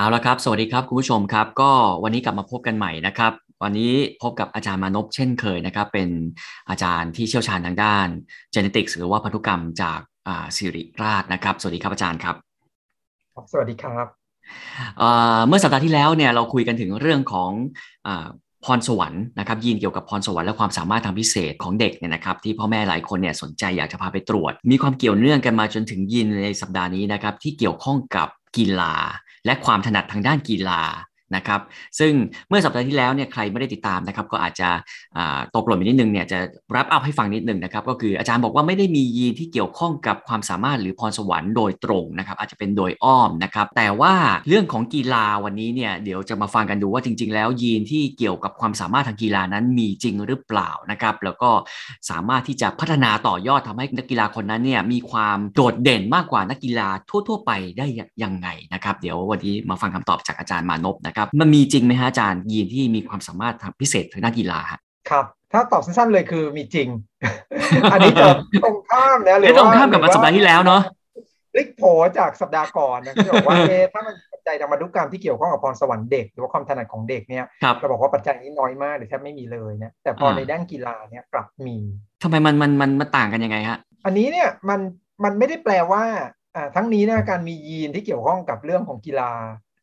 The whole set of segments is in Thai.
เอาละครับ สวัสดีครับคุณผู้ชมครับ ก็วันนี้กลับมาพบกันใหม่นะครับ วันนี้พบกับอาจารย์มานพเช่นเคยนะครับ เป็นอาจารย์ที่เชี่ยวชาญทางด้าน genetics หรือว่าพันธุกรรมจากสิริราชนะครับ สวัสดีครับอาจารย์ครับ สวัสดีครับเมื่อสัปดาห์ที่แล้วเนี่ยเราคุยกันถึงเรื่องของพรสวรรค์นะครับยีนเกี่ยวกับพรสวรรค์และความสามารถทางพิเศษของเด็กเนี่ยนะครับที่พ่อแม่หลายคนเนี่ยสนใจอยากจะพาไปตรวจ มีความเกี่ยวเนื่องกันมาจนถึงยีนในสัปดาห์นี้นะครับที่เกี่ยวข้องกับกีฬา และความถนัดทางด้านกีฬา นะครับซึ่งเมื่อสัปดาห์ที่แล้วเนี่ยใครไม่ได้ติดตามนะครับก็อาจจะตกหล่นไปนิดนึงเนี่ยจะรับอัพให้ฟังนิดนึงนะครับก็คืออาจารย์บอกว่าไม่ได้มียีนที่เกี่ยวข้องกับความสามารถหรือพรสวรรค์โดยตรงนะครับอาจจะเป็นโดยอ้อมนะครับแต่ว่าเรื่องของกีฬาวันนี้เนี่ยเดี๋ยวจะมาฟังกันดูว่าจริง ๆ แล้วยีนที่เกี่ยวกับความสามารถทางกีฬานั้นมีจริงหรือเปล่านะครับแล้วก็สามารถที่จะพัฒนาต่อยอดทำให้นักกีฬาคนนั้นเนี่ยมีความโดดเด่นมากกว่านักกีฬาทั่ว ๆ ไปได้ยังไงนะครับเดี๋ยววันนี้มาฟังคำตอบจากอาจารย์มานพนะครับมันมีจริงไหมฮะอาจารย์ยีนที่มีความสามารถทางพิเศษทางด้านกีฬาครับถ้าตอบสั้นๆเลยคือมีจริง อันนี้จะตรงข้ามนะหรือว่าตรงข้ามกับสัปดาห์ที่แล้วเนาะลิกโผจากสัปดาห์ก่อนนะที่บอกว่าเอถ้ามันปัจจัยทางพันธุกรรมที่เกี่ยวข้องกับพรสวรรค์เด็ก หรือว่าความถนัดของเด็กเนี่ยเราบอกว่าปัจจัยนี้น้อยมากหรือแทบไม่มีเลยนะแต่พอในด้านกีฬาเนี่ยกลับมีทำไมมันมันมันมันต่างกันยังไงฮะอันนี้เนี่ยมันมันไม่ได้แปลว่าอ่าทั้งนี้นะการมียีนที่เกี่ยวข้องกับเรื่องของกีฬา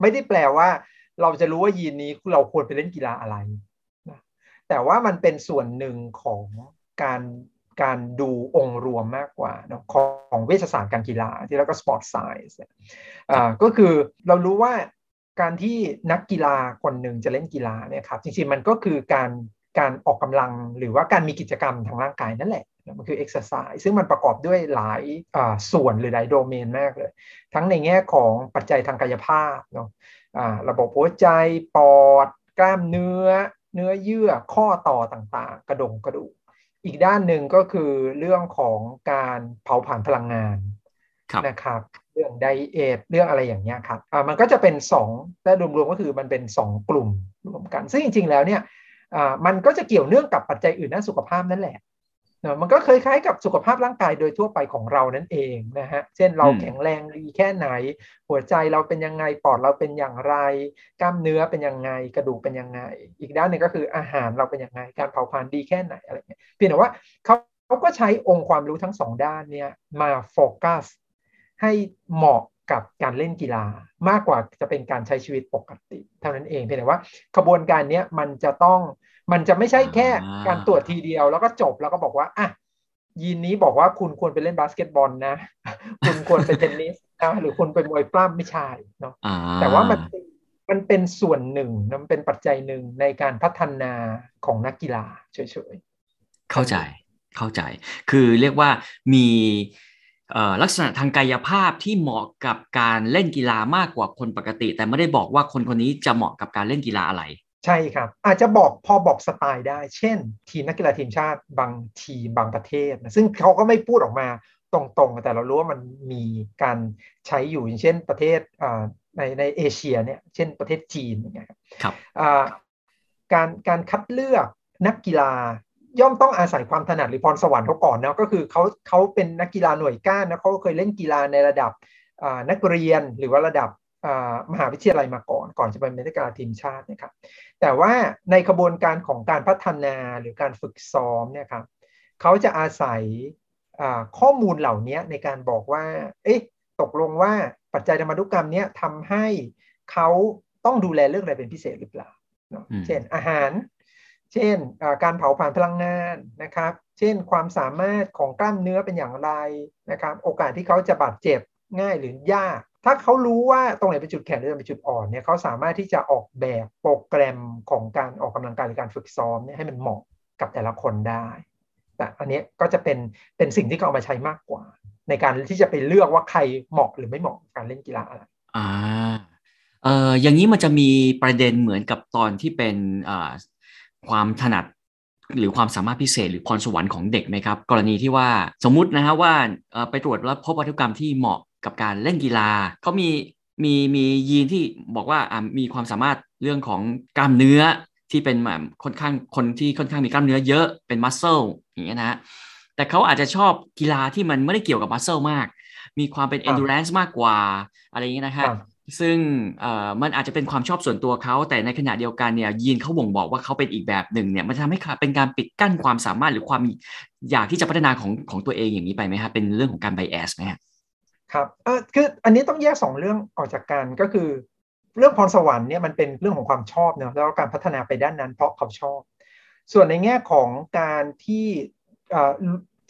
ไม่ได้แปลว่า เราจะรู้ว่ายีนนี้เราควรไปเล่นกีฬาอะไรนะแต่ว่ามันเป็นส่วนหนึ่งของการการดูองค์รวมมากกว่านะของเวชศาสตร์การกีฬาที่เรียกว่า sport science อ่าก็คือเรารู้ว่าการที่นักกีฬาคนหนึ่งจะเล่นกีฬาเนี่ยครับจริงๆมันก็คือการการออกกำลังหรือว่าการมีกิจกรรมทางร่างกายนั่นแหละมันคือเอ็กซ์ไซส์ซึ่งมันประกอบด้วยหลายส่วนหรือหลายโดเมนมากเลย ทั้งในแง่ของปัจจัยทางกายภาพเนาะ ระบบหัวใจปอด กล้ามเนื้อ เนื้อเยื่อข้อต่อต่างๆ กระดงกระดูก อีกด้านหนึ่งก็คือเรื่องของการเผาผลาญพลังงานนะครับเรื่อง diet เรื่องอะไรอย่างเงี้ยครับมันก็จะเป็น2และรวมๆก็คือมันเป็น 2 กลุ่มรวมกัน ซึ่งจริงๆแล้วเนี่ยมันก็จะเกี่ยวเนื่องกับปัจจัยอื่นด้านสุขภาพนั่นแหละ นะมันก็เคยคล้ายกับสุขภาพร่างกายโดยทั่วไปของเรานั่นเองนะฮะ เช่นเราแข็งแรงดีแค่ไหน หัวใจเราเป็นยังไง ปอดเราเป็นอย่างไร กล้ามเนื้อเป็นยังไง กระดูกเป็นยังไง อีกด้านหนึ่งก็คืออาหารเราเป็นยังไง การเผาผลาญดีแค่ไหนอะไรเงี้ย เพียงแต่ว่าเขาเขาก็ใช้องค์ความรู้ทั้งสองด้านเนี่ยมาโฟกัสให้เหมาะกับการเล่นกีฬามากกว่าจะเป็นการใช้ชีวิตปกติ เท่านั้นเองเพียงแต่ว่าขบวนการนี้มันจะต้อง มันจะไม่ใช่แค่การตรวจทีเดียวแล้วก็จบแล้วก็บอกว่าอะยีนนี้บอกว่าคุณควรไปเล่นบาสเกตบอลนะ คุณควรไปเทนนิสนะหรือคุณไปมวยปล้ำไม่ใช่เนาะแต่ว่ามันมันเป็นส่วนหนึ่งมันเป็นปัจจัยหนึ่งในการพัฒนาของนักกีฬาเฉยๆเข้าใจเข้าใจ คือเรียกว่ามีลักษณะทางกายภาพที่เหมาะกับการเล่นกีฬามากกว่าคนปกติ แต่ไม่ได้บอกว่าคนคนนี้จะเหมาะกับการเล่นกีฬาอะไร ใช่ครับ อาจจะบอกพอบอกสไตล์ได้ เช่น ทีมนักกีฬาทีมชาติบางทีบางประเทศนะซึ่งเขาก็ไม่พูดออกมาตรงๆ แต่เรารู้ว่ามันมีการใช้อยู่อย่างเช่นประเทศในในเอเชียเนี่ยเช่นประเทศจีนอย่างเงี้ยครับการการคัดเลือกนักกีฬาย่อมต้องอาศัยความถนัดหรือพรสวรรค์เขาก่อนนะก็คือเขาเขาเป็นนักกีฬาหน่วยก้านนะเขาเคยเล่นกีฬาในระดับนักเรียนหรือว่าระดับ มหาวิทยาลัยมาก่อนก่อนจะเป็นนักกีฬาทีมชาตินะครับแต่ว่าในกระบวนการของการพัฒนาหรือการฝึกซ้อมเนี่ยครับเขาจะอาศัยข้อมูลเหล่านี้ในการบอกว่า เอ๊ะตกลงว่าปัจจัยธรรมดุกรรมเนี้ยทำให้เขาต้องดูแลเรื่องอะไรเป็นพิเศษหรือเปล่าเช่นอาหาร เช่นการเผาผลาญพลังงานนะครับ เช่นความสามารถของกล้ามเนื้อเป็นอย่างไรนะครับ โอกาสที่เขาจะบาดเจ็บ ง่ายหรือยาก ถ้าเขารู้ว่าตรงไหนเป็นจุดแข็งหรือเป็นจุดอ่อนเนี่ยเขาสามารถที่จะออกแบบโปรแกรมของการออกกำลังกายหรือการฝึกซ้อมเนี่ยให้มันเหมาะกับแต่ละคนได้ แต่อันนี้ก็จะเป็นเป็นสิ่งที่เขาเอามาใช้มากกว่า ในการที่จะไปเลือกว่าใครเหมาะหรือไม่เหมาะการเล่นกีฬาอะไรอ่าเอ่ออย่างนี้มันจะมีประเด็นเหมือนกับตอนที่เป็นอ่าความถนัดหรือความสามารถพิเศษหรือพรสวรรค์ของเด็กไหมครับ กรณีที่ว่าสมมุตินะฮะว่าไปตรวจแล้วพบวัตถุกรรมที่เหมาะ กับการเล่นกีฬาเขามีมีมียีนที่บอกว่าอ่ามีความสามารถเรื่องของกล้ามเนื้อที่เป็นแบบค่อนข้างคนที่ค่อนข้างมีกล้ามเนื้อเยอะเป็นมัสเซลอย่างเงี้ยนะแต่เขาอาจจะชอบกีฬาที่มันไม่ได้เกี่ยวกับมัสเซลมาก มีความเป็น endurance มากกว่าอะไรอย่างเงี้ยนะครับซึ่งมันอาจจะเป็นความชอบส่วนตัวเขาแต่ในขณะเดียวกันเนี่ยยีนเขาบ่งบอกว่าเขาเป็นอีกแบบหนึ่งเนี่ยมันทำให้เป็นการปิดกั้นความสามารถหรือความอยากที่จะพัฒนาของของตัวเองอย่างนี้ไปไหมครับเป็นเรื่องของการไบแอสไหม ครับเออคืออันนี้ต้องแยกสองเรื่องออกจากกันก็คือ เรื่องพรสวรรค์เนี่ยมันเป็นเรื่องของความชอบเนาะแล้วการพัฒนาไปด้านนั้นเพราะเขาชอบ ส่วนในแง่ของการที่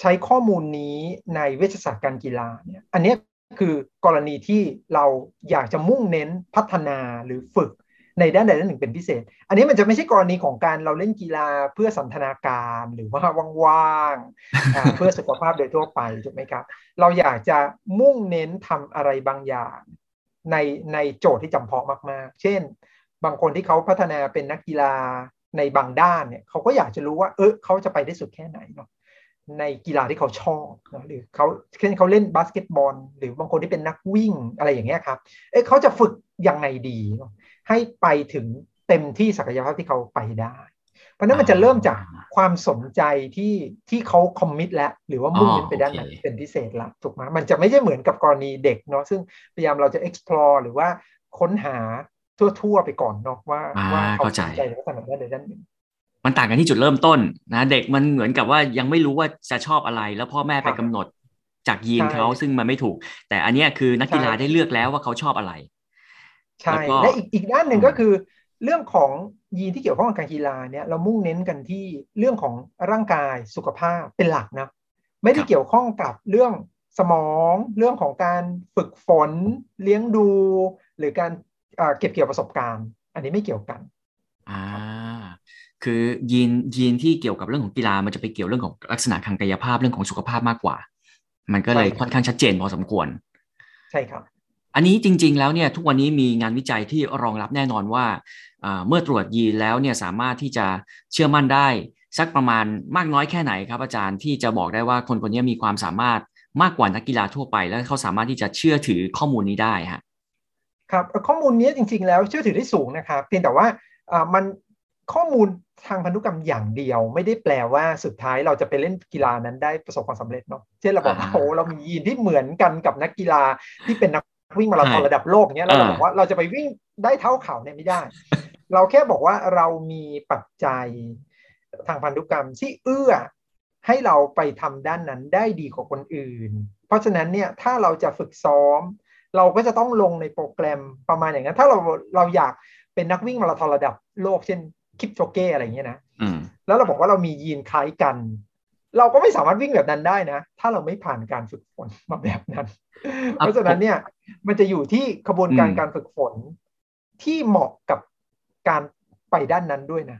ใช้ข้อมูลนี้ในเวชศาสตร์การกีฬาเนี่ยอันนี้คือกรณีที่เราอยากจะมุ่งเน้นพัฒนาหรือฝึก ในด้านใดด้านหนึ่งเป็นพิเศษ อันนี้มันจะไม่ใช่กรณีของการเราเล่นกีฬาเพื่อสันทนาการหรือว่าว่างๆเพื่อสุขภาพโดยทั่วไปถูกไหมครับ เราอยากจะมุ่งเน้นทำอะไรบางอย่างในในโจทย์ที่จำเพาะมากๆ เช่น บางคนที่เขาพัฒนาเป็นนักกีฬาในบางด้านเนี่ยเขาก็อยากจะรู้ว่า เออเขาจะไปได้สุดแค่ไหนเนาะในกีฬาที่เขาชอบนะหรือเขาเช่นเขาเล่นบาสเกตบอล หรือบางคนที่เป็นนักวิ่งอะไรอย่างเงี้ยครับ เอ๊ะเขาจะฝึกยังไงดี ให้ไปถึงเต็มที่ศักยภาพที่เขาไปได้ เพราะนั้นมันจะเริ่มจากความสนใจที่ที่เขาคอมมิตแล้ว หรือว่ามุ่งเน้นไปด้านไหนเป็นพิเศษละถูกไหมมันจะไม่ใช่เหมือนกับกรณีเด็กเนาะซึ่งพยายามเราจะ explore หรือว่าค้นหาทั่วๆไปก่อนเนาะว่าว่าเขาสนใจในลักษณะด้านใดด้านหนึ่งมันต่างกันที่จุดเริ่มต้นนะเด็กมันเหมือนกับว่ายังไม่รู้ว่าจะชอบอะไร แล้วพ่อแม่ไปกำหนดจากยีนเขาซึ่งมันไม่ถูก แต่อันนี้คือนักกีฬาได้เลือกแล้วว่าเขาชอบอะไร ใช่และอีกอีกด้านหนึ่งก็คือเรื่องของยีนที่เกี่ยวข้องกับการกีฬาเนี่ยเรามุ่งเน้นกันที่เรื่องของร่างกายสุขภาพเป็นหลักนะไม่ได้เกี่ยวข้องกับเรื่องสมองเรื่องของการฝึกฝนเลี้ยงดู หรือการเก็บเกี่ยวประสบการณ์ อันนี้ไม่เกี่ยวกันอ่าคือยีนยีนที่เกี่ยวกับเรื่องของกีฬามันจะไปเกี่ยวเรื่องของลักษณะทางกายภาพเรื่องของสุขภาพมากกว่า มันก็เลยค่อนข้างชัดเจนพอสมควร ใช่ครับ อันนี้จริง ๆ แล้วเนี่ยทุกวันนี้มีงานวิจัยที่รองรับแน่นอนว่าเมื่อตรวจยีนแล้วเนี่ยสามารถที่จะเชื่อมั่นได้สักประมาณมากน้อยแค่ไหนครับอาจารย์ที่จะบอกได้ว่าคนคนนี้มีความสามารถมากกว่านักกีฬาทั่วไป แล้วเขาสามารถที่จะเชื่อถือข้อมูลนี้ได้ฮะครับข้อมูลนี้จริง ๆ แล้วเชื่อถือได้สูงนะครับเพียงแต่ว่ามันข้อมูลทางพันธุกรรมอย่างเดียว ไม่ได้แปลว่าสุดท้ายเราจะไปเล่นกีฬานั้นได้ประสบความสำเร็จเนาะเช่นเราบอกว่าโอ้เรามียีนที่เหมือนกันกับนักกีฬาที่เป็นนัก วิ่งมาราธอนระดับโลกเนี้ยเราบอกว่าเราจะไปวิ่งได้เท่าเขาเนี่ยไม่ได้ เราแค่บอกว่าเรามีปัจจัยทางพันธุกรรมที่เอื้อให้เราไปทำด้านนั้นได้ดีกว่าคนอื่น เพราะฉะนั้นเนี่ยถ้าเราจะฝึกซ้อม เราก็จะต้องลงในโปรแกรมประมาณอย่างนั้น ถ้าเราเราอยากเป็นนักวิ่งมาราธอนระดับโลกเช่นคิปโชเก้อะไรเงี้ยนะแล้วเราบอกว่าเรามียีนคล้ายกัน เราก็ไม่สามารถวิ่งแบบนั้นได้นะ ถ้าเราไม่ผ่านการฝึกฝนมาแบบนั้น เพราะฉะนั้นเนี่ย มันจะอยู่ที่กระบวนการการฝึกฝนที่เหมาะกับการไปด้านนั้นด้วยนะ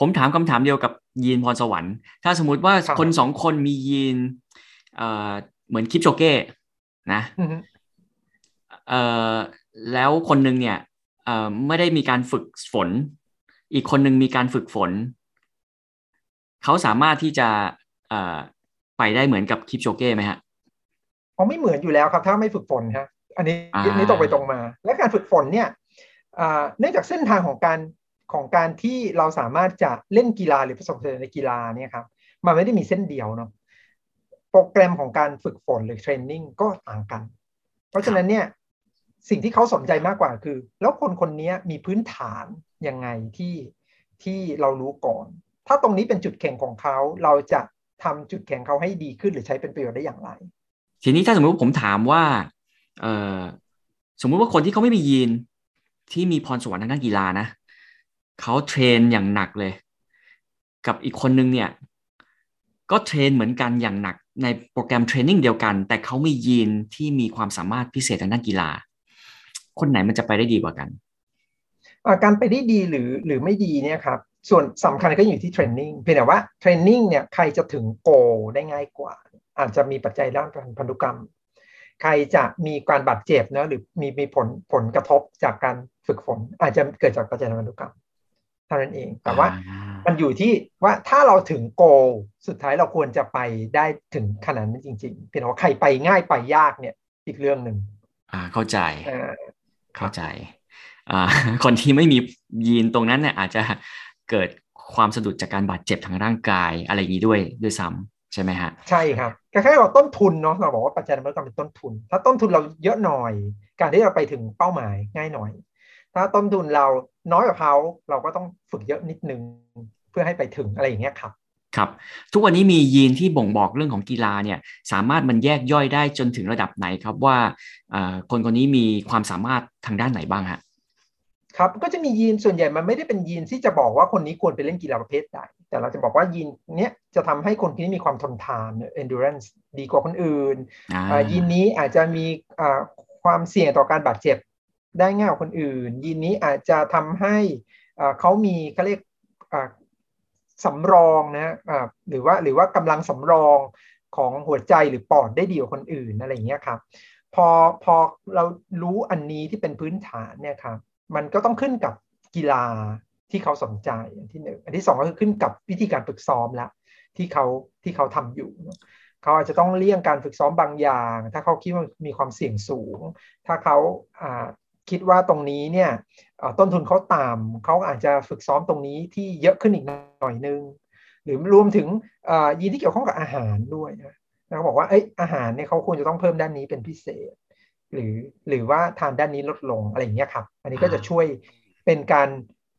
ผมถามคำถามเดียวกับยีนพรสวรรค์ ถ้าสมมุติว่าคนสองคนมียีนเอ่อเหมือนคิปโชเก้นะเอ่อแล้วคนหนึ่งเนี่ยเอ่อไม่ได้มีการฝึกฝน อีกคนหนึ่งมีการฝึกฝน เขาสามารถที่จะไปได้เหมือนกับคลิปโชเก้ไหมฮะเขาไม่เหมือนอยู่แล้วครับถ้าไม่ฝึกฝนฮะอันนี้นี่ตรงไปตรงมา และการฝึกฝนเนี่ยเนื่องจากเส้นทางของการของการที่เราสามารถจะเล่นกีฬาหรือประสบความสำเร็จในกีฬาเนี่ยครับมันไม่ได้มีเส้นเดียวเนาะโปรแกรมของการฝึกฝนหรือเทรนนิ่งก็ต่างกัน เพราะฉะนั้นเนี่ยสิ่งที่เขาสนใจมากกว่าคือ แล้วคนคนนี้มีพื้นฐานยังไงที่ที่เรารู้ก่อน ถ้าตรงนี้เป็นจุดแข็งของเขา เราจะทำจุดแข็งเขาให้ดีขึ้นหรือใช้เป็นประโยชน์ได้อย่างไร ทีนี้ถ้าสมมติผมถามว่าเออสมมุติว่าคนที่เขาไม่มียีนที่มีพรสวรรค์ทางด้านกีฬานะเขา train อย่างหนักเลย กับอีกคนนึงเนี่ย ก็ train เหมือนกันอย่างหนักในโปรแกรม training เดียวกัน แต่เขามียีนที่มีความสามารถพิเศษทางด้านกีฬา คนไหนมันจะไปได้ดีกว่ากัน การไปได้ดีหรือหรือไม่ดีเนี่ยครับ ส่วนสำคัญก็อยู่ที่เทรนนิ่งเพียงแต่ว่าเทรนนิ่งเนี่ยใครจะถึงโกได้ง่ายกว่า อาจจะมีปัจจัยด้านพันธุกรรม ใครจะมีการบาดเจ็บนะหรือมีมีผลผลกระทบจากการฝึกฝน อาจจะเกิดจากปัจจัยทางพันธุกรรมเท่านั้นเองแต่ว่ามันอยู่ที่ว่าถ้าเราถึงโกสุดท้ายเราควรจะไปได้ถึงขนาดนั้นจริงๆเพียงแต่ว่าใครไปง่ายไปยากเนี่ยอีกเรื่องหนึ่งอ่าเข้าใจเข้าใจคนที่ไม่มียีนตรงนั้นเนี่ยอาจจะ เกิดความสะดุดจากการบาดเจ็บทางร่างกายอะไรอย่างนี้ด้วยด้วยซ้ำใช่ไหมฮะใช่ครับคล้ายๆกับต้นทุนเนาะเราบอกว่าปัจจัยมันก็เป็นต้นทุน ถ้าต้นทุนเราเยอะหน่อย การที่เราไปถึงเป้าหมายง่ายหน่อย ถ้าต้นทุนเราน้อยกว่าเขาเราก็ต้องฝึกเยอะนิดนึงเพื่อให้ไปถึงอะไรอย่างเงี้ยครับครับทุกวันนี้มียีนที่บ่งบอกเรื่องของกีฬาเนี่ยสามารถมันแยกย่อยได้จนถึงระดับไหนครับว่าคนคนนี้มีความสามารถทางด้านไหนบ้างฮะ ครับก็จะมียีนส่วนใหญ่มันไม่ได้เป็นยีนที่จะบอกว่าคนนี้ควรไปเล่นกีฬาประเภทใดแต่เราจะบอกว่ายีนเนี้ยจะทำให้คนที่มีความทนทาน endurance ดีกว่าคนอื่นยีนนี้อาจจะมีความเสี่ยงต่อการบาดเจ็บได้ง่ายกว่าคนอื่น ยีนนี้อาจจะทำให้เขามีเขาเรียกสำรองนะหรือว่าหรือว่ากำลังสำรองของหัวใจหรือปอดได้ดีกว่าคนอื่นอะไรอย่างเงี้ยครับพอพอเรารู้อันนี้ที่เป็นพื้นฐานเนี่ยครับ มันก็ต้องขึ้นกับกีฬาที่เขาสนใจอันที่หนึ่งอันที่สองก็คือขึ้นกับวิธีการฝึกซ้อมละที่เขาที่เขาทำอยู่เขาอาจจะต้องเลี่ยงการฝึกซ้อมบางอย่าง ถ้าเขาคิดว่ามีความเสี่ยงสูง ถ้าเขาคิดว่าตรงนี้เนี่ยต้นทุนเขาต่ำเขาอาจจะฝึกซ้อมตรงนี้ที่เยอะขึ้นอีกหน่อยนึง หรือรวมถึงยีนที่เกี่ยวข้องกับอาหารด้วยนะเขาบอกว่าเอ้ยอาหารเนี่ยเขาควรจะต้องเพิ่มด้านนี้เป็นพิเศษ หรือหรือว่าทานด้านนี้ลดลงอะไรอย่างเงี้ยครับ อันนี้ก็จะช่วยเป็นการ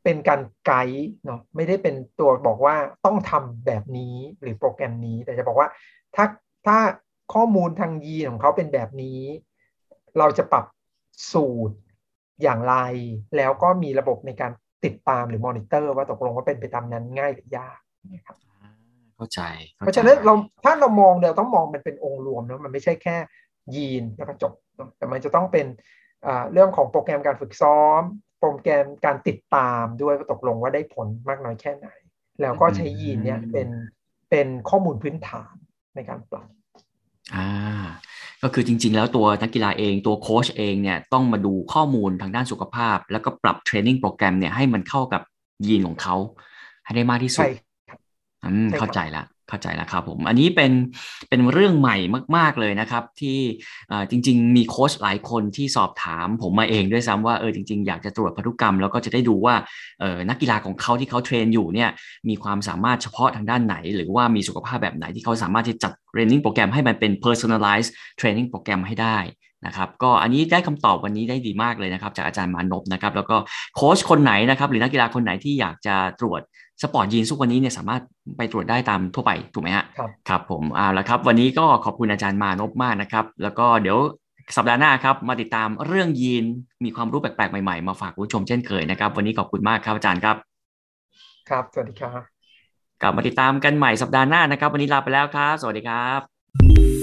เป็นการไกด์เนาะไม่ได้เป็นตัวบอกว่าต้องทำแบบนี้หรือโปรแกรมนี้ แต่จะบอกว่าถ้าถ้าข้อมูลทางยีนของเขาเป็นแบบนี้ เราจะปรับสูตรอย่างไร แล้วก็มีระบบในการติดตามหรือมอนิเตอร์ ว่าตกลงว่าเป็นไปตามนั้นง่ายหรือยากนะครับเข้าใจ เพราะฉะนั้นเราถ้าเรามองเดี๋ยวต้องมองมันเป็นองค์รวมนะมันไม่ใช่แค่ ยีนแล้วก็จบแต่มันจะต้องเป็นเรื่องของโปรแกรมการฝึกซ้อม โปรแกรมการติดตามด้วยว่าตกลงว่าได้ผลมากน้อยแค่ไหน แล้วก็ใช้ยีนเนี่ยเป็นเป็นข้อมูลพื้นฐานในการปรับอ่าก็คือจริง ๆ แล้วตัวนักกีฬาเองตัวโค้ชเองเนี่ยต้องมาดูข้อมูลทางด้านสุขภาพ แล้วก็ปรับเทรนนิ่งโปรแกรมเนี่ยให้มันเข้ากับยีนของเขาให้ได้มากที่สุดอืมเข้าใจละ เข้าใจแล้วครับผม อันนี้เป็นเป็นเรื่องใหม่มาก ๆเลยนะครับ ที่จริง ๆ มีโค้ชหลายคนที่สอบถาม ผมมาเองด้วยซ้ำว่าเออจริง ๆ อยากจะตรวจพันธุกรรม แล้วก็จะได้ดูว่าเออนักกีฬาของเขาที่เขา train อยู่เนี่ยมีความสามารถเฉพาะทางด้านไหน หรือว่ามีสุขภาพแบบไหนที่เขาสามารถที่จัด training program ให้มันเป็น personalized training โปรแกรมให้ได้นะครับก็อันนี้ได้คำตอบวันนี้ได้ดีมากเลยนะครับ จากอาจารย์มานพนะครับ แล้วก็โค้ชคนไหนนะครับ หรือนักกีฬาคนไหนที่อยากจะตรวจ sport gene ทุกวันนี้เนี่ยสามารถไปตรวจได้ตามทั่วไปถูกไหมฮะครับครับผมเอาละครับ วันนี้ก็ขอบคุณอาจารย์มานพมากนะครับ แล้วก็เดี๋ยวสัปดาห์หน้าครับ มาติดตามเรื่องยีนมีความรู้แปลกๆใหม่ๆ มาฝากผู้ชมเช่นเคยนะครับ วันนี้ขอบคุณมากครับอาจารย์ครับ ครับ สวัสดีครับกลับมาติดตามกันใหม่สัปดาห์หน้านะครับ วันนี้ลาไปแล้วครับ สวัสดีครับ